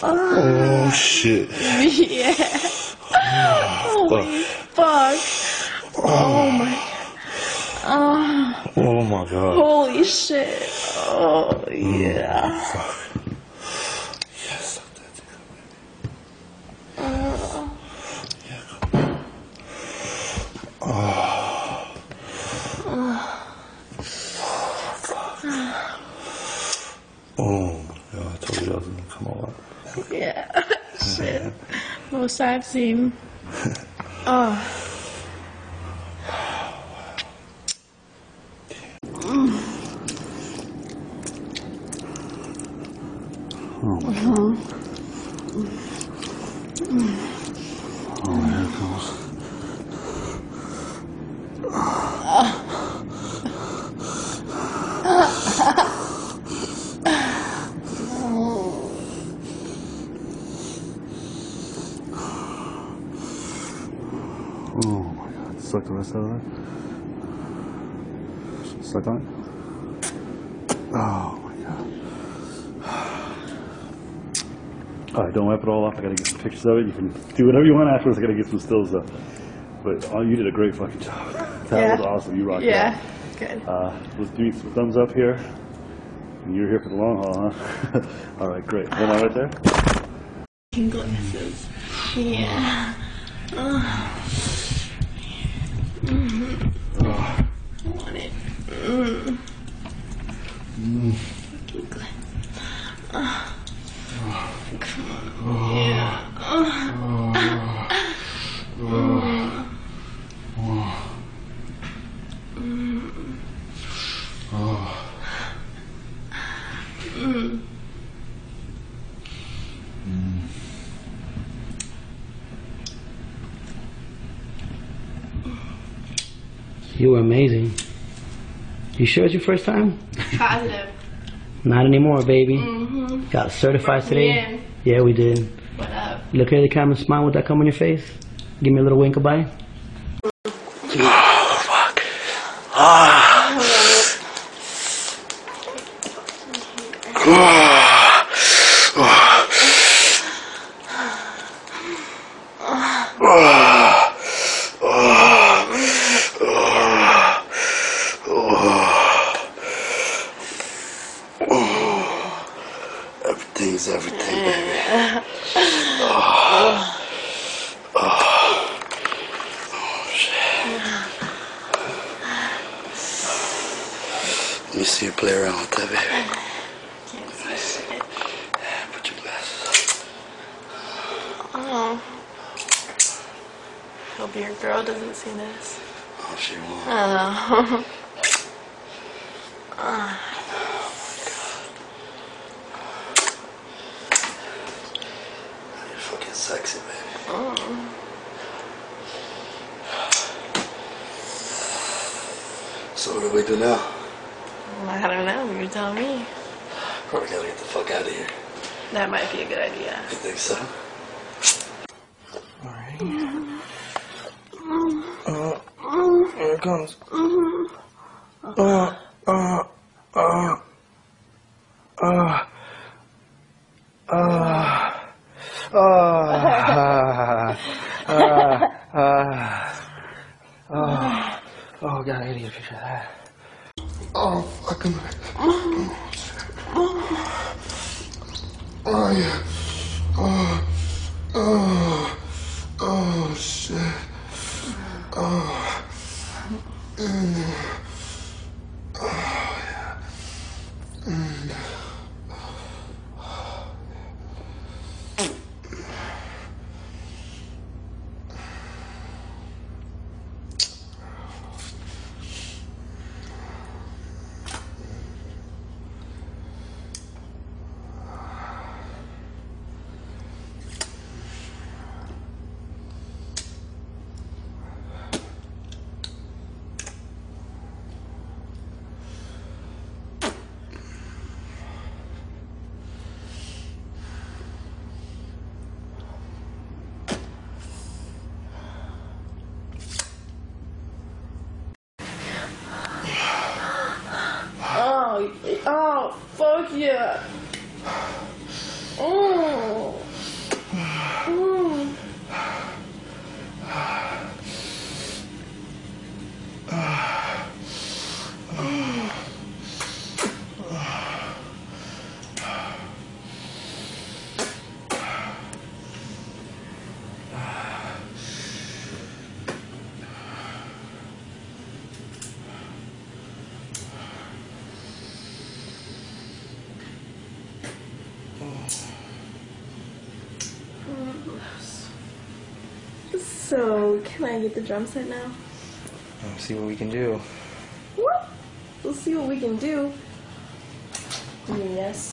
Oh shit. yeah. Holy fuck. Oh my. Oh, Oh my god. holy shit. Oh yeah. Oh yeah, god, I told you I was gonna come on. Yeah. Oh, shit. Most I've seen. Oh. Oh, mm. mm-hmm. Suck the rest out of that. Suck on it. Oh my god. Alright, don't wipe it all off. I gotta get some pictures of it. You can do whatever you want afterwards. I gotta get some stills up. But oh, you did a great fucking job. That Yeah. was awesome. You rocked it. Yeah. it. Good. Uh, let's do some thumbs up here. And you're here for the long haul, huh? all right, great. Hold on right there. glasses. Yeah. Oh. Mhm. I want it. Mm. Gla- Ah. Come You were amazing. You sure it's your first time? Positive. Not anymore, baby. Mm-hmm. Got certified today. Yeah. Yeah, we did. What up? Look here at the camera, smile with that come on your face. Give me a little wink goodbye. Everything's everything, baby. Oh. Oh. Oh, shit. Let me see you play around with that, baby. Can't. Put your glasses Oh. Hope your girl doesn't see this. Oh, she won't. Oh. You're ah fucking sexy, baby. So what do we do now? I don't know. You tell me. Probably gotta get the fuck out of here. That might be a good idea. You think so? Alright. Uh, here it comes. Uh, uh, uh, uh, uh, uh, uh, uh, oh god, I gotta get a picture of that. Oh, fucking. Oh, yeah. Oh, oh, oh, shit. Oh. Mm. Oh, yeah. Mm. Mmm. Oh, fuck yeah. Mmm. Mmm. So, can I get the drum set now? Let's see what we can do. What? We'll see what we can do. Yes.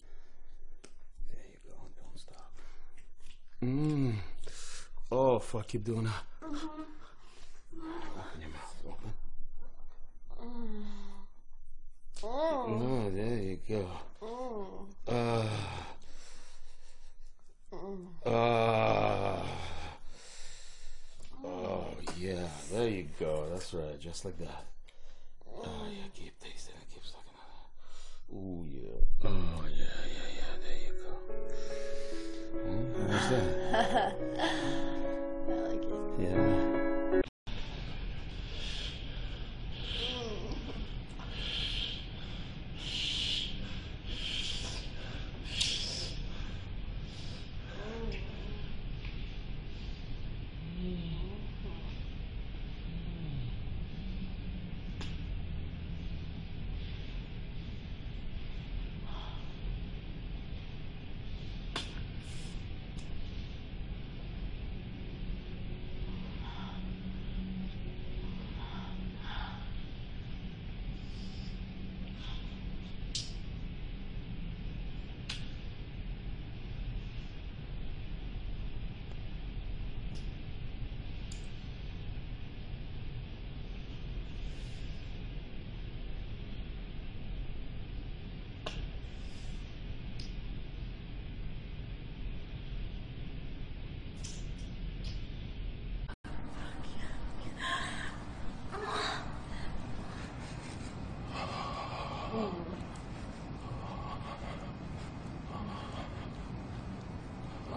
There you go. Don't stop. Mmm. Oh, fuck. Keep doing that. Open your mouth. Open. Oh, there you go. Uh. Uh. Oh, yeah. There you go. That's right. Just like that. Oh, yeah. Keep tasting it. Keep sucking on it. Ooh, yeah. Oh, yeah, yeah, yeah. There you go. Hmm, How's that? I like it. Yeah.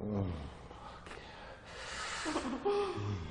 음.